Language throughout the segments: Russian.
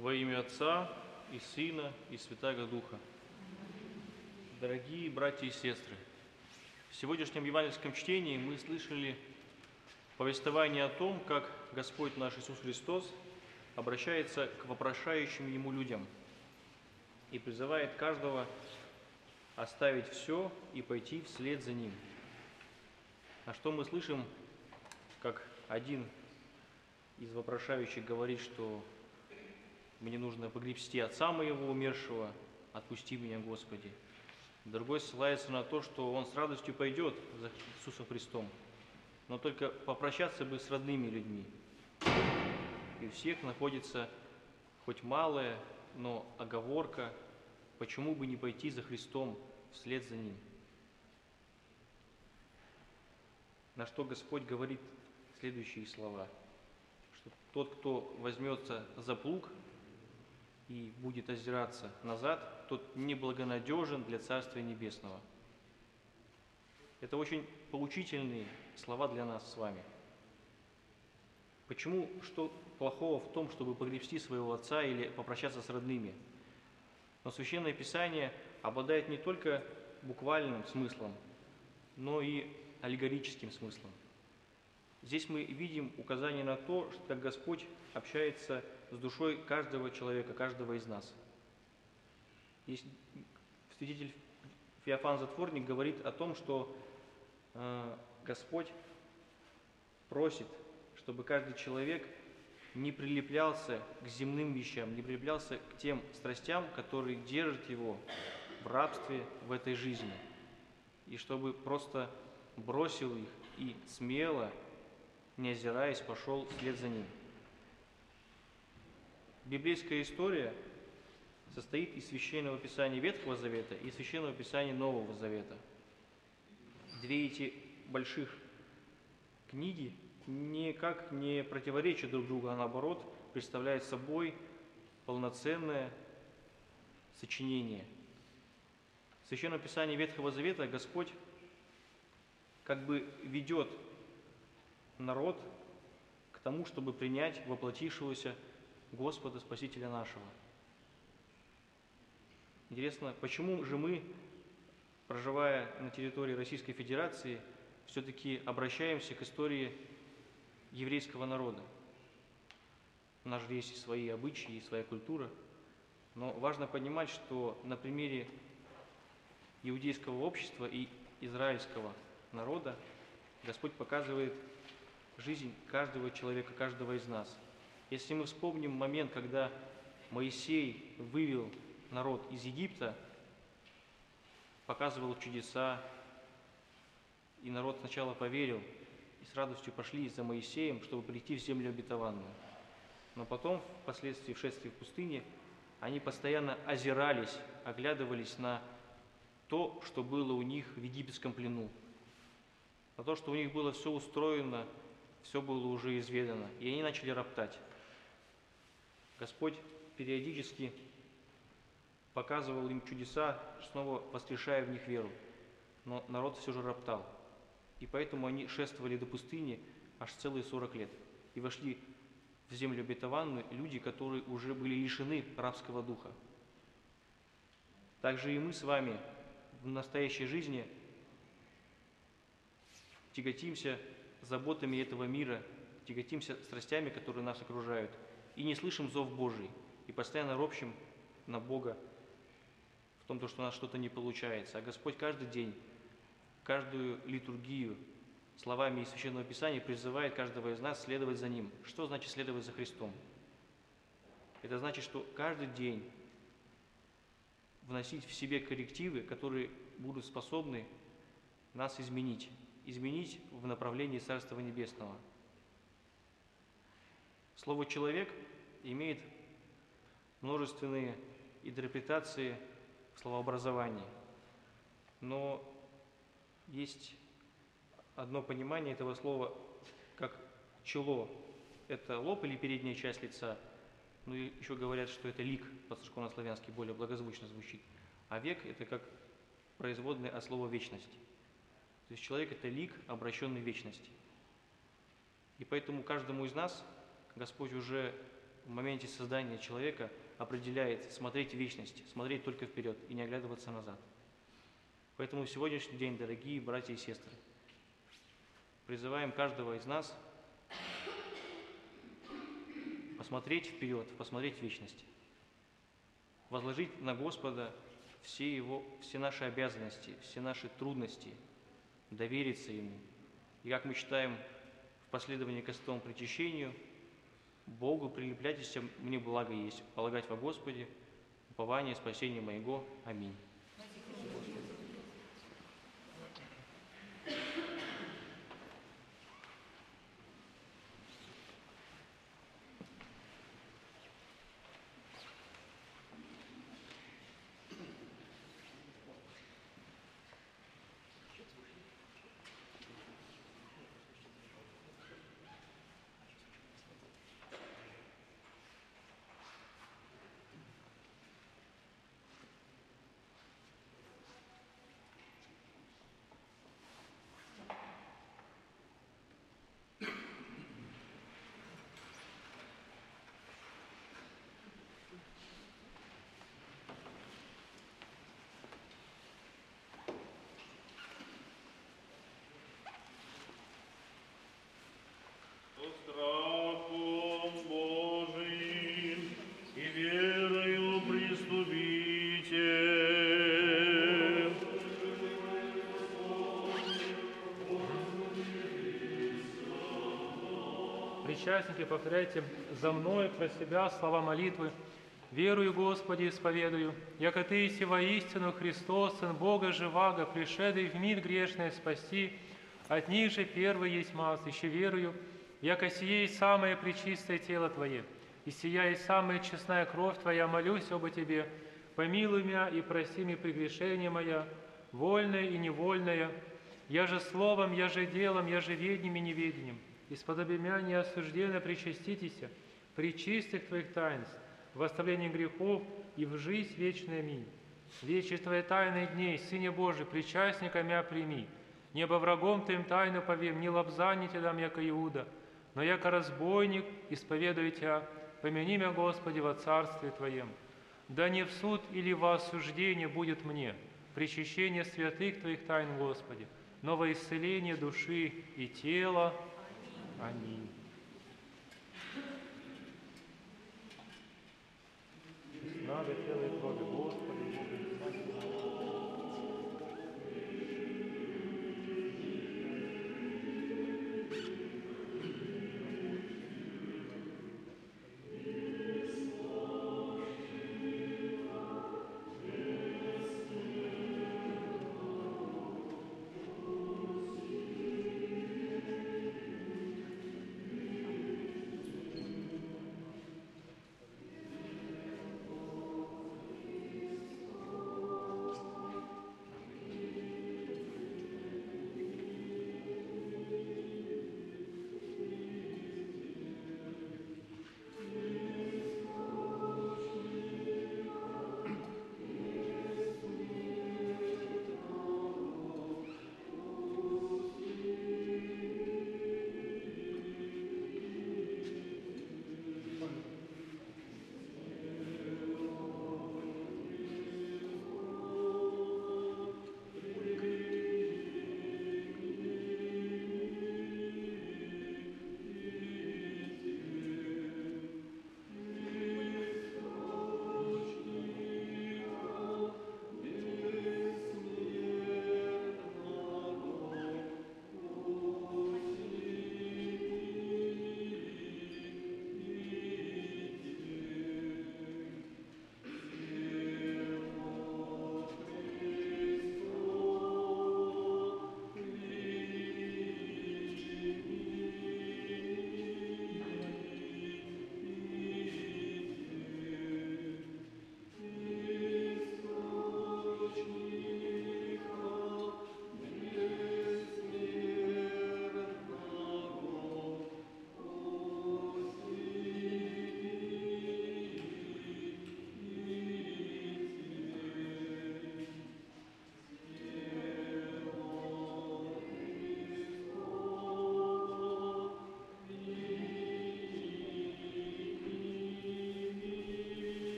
Во имя Отца и Сына и Святаго Духа. Дорогие братья и сестры, в сегодняшнем евангельском чтении мы слышали повествование о том, как Господь наш Иисус Христос обращается к вопрошающим Ему людям и призывает каждого оставить все и пойти вслед за Ним. А что мы слышим, как один из вопрошающих говорит, что мне нужно погребсти отца моего умершего, отпусти меня, Господи. Другой ссылается на то, что он с радостью пойдет за Иисусом Христом, но только попрощаться бы с родными людьми. И у всех находится хоть малая, но оговорка, почему бы не пойти за Христом вслед за Ним. На что Господь говорит следующие слова, что тот, кто возьмется за плуг и будет озираться назад, тот неблагонадежен для Царствия Небесного. Это очень поучительные слова для нас с вами. Почему, что плохого в том, чтобы погребсти своего отца или попрощаться с родными? Но Священное Писание обладает не только буквальным смыслом, но и аллегорическим смыслом – Здесь мы видим указание на то, что Господь общается с душой каждого человека, каждого из нас. Есть святитель Феофан Затворник говорит о том, что э, Господь просит, чтобы каждый человек не прилеплялся к земным вещам, не прилеплялся к тем страстям, которые держат его в рабстве в этой жизни, и чтобы просто бросил их и смело не озираясь, пошел вслед за ним. Библейская история состоит из священного писания Ветхого Завета и священного писания Нового Завета. Две эти больших книги никак не противоречат друг другу, а наоборот представляют собой полноценное сочинение. В Священном Писании Ветхого Завета Господь как бы ведет народ к тому, чтобы принять воплотившегося Господа Спасителя нашего. Интересно, почему же мы, проживая на территории Российской Федерации, все-таки обращаемся к истории еврейского народа? У нас же есть свои обычаи и своя культура, но важно понимать, что на примере иудейского общества и израильского народа Господь показывает жизнь каждого человека, каждого из нас. Если мы вспомним момент, когда Моисей вывел народ из Египта, показывал чудеса, и народ сначала поверил, и с радостью пошли за Моисеем, чтобы прийти в землю обетованную. Но потом, впоследствии в шествии в пустыне, они постоянно озирались, оглядывались на то, что было у них в египетском плену, на то, что у них было все устроено все было уже изведано, и они начали роптать. Господь периодически показывал им чудеса, снова воскрешая в них веру. Но народ все же роптал. И поэтому они шествовали до пустыни аж целые 40 лет. И вошли в землю обетованную люди, которые уже были лишены рабского духа. Также и мы с вами в настоящей жизни тяготимся заботами этого мира, тяготимся страстями, которые нас окружают, и не слышим зов Божий, и постоянно ропщим на Бога в том, что у нас что-то не получается. А Господь каждый день, каждую литургию словами из Священного Писания призывает каждого из нас следовать за Ним. Что значит следовать за Христом? Это значит, что каждый день вносить в себе коррективы, которые будут способны нас изменить изменить в направлении Царства Небесного. Слово «человек» имеет множественные интерпретации в словообразовании, но есть одно понимание этого слова как «чело» – это лоб или передняя часть лица, ну и еще говорят, что это лик, славянский более благозвучно звучит, а век – это как производное от слова «вечность». То есть человек – это лик, обращенный в вечности. И поэтому каждому из нас Господь уже в моменте создания человека определяет смотреть вечность, смотреть только вперед и не оглядываться назад. Поэтому сегодняшний день, дорогие братья и сестры, призываем каждого из нас посмотреть вперед, посмотреть вечность, возложить на Господа все, его, все наши обязанности, все наши трудности, довериться Ему. И как мы читаем в последовании к Христовому причащению, Богу прилепляйтесь, мне благо есть, полагать во Господе, упование, спасение моего. Аминь. Причастники, повторяйте за мной про себя слова молитвы. Верую, Господи, исповедую, яко Ты иси воистину Христос, Сын Бога живаго, пришедший в мир грешный спасти, от них же первый есть маз, еще верую, яко сие есть самое пречистое тело Твое, и сия есть самая честная кровь Твоя, молюсь об Тебе, помилуй меня и прости мне прегрешение моя, вольное и невольное, я же словом, я же делом, я же ведним и неведением, исподоби меня неосужденно причаститесь при чистых Твоих таинств, в оставлении грехов и в жизнь вечную. Аминь. Вечество тайны дней, Сыне Божий, причастника мя прими. Небо врагом Твоим тайну повем, не лобзани Тебя, яко Иуда, но яко разбойник исповедую Тебя, помяни меня, Господи, во Царстве Твоем. Да не в суд или во осуждение будет мне, причащение святых Твоих тайн, Господи, но во исцеление души и тела. Аминь. Надо тело и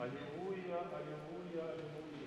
Аллилуйя, аллилуйя, аллилуйя.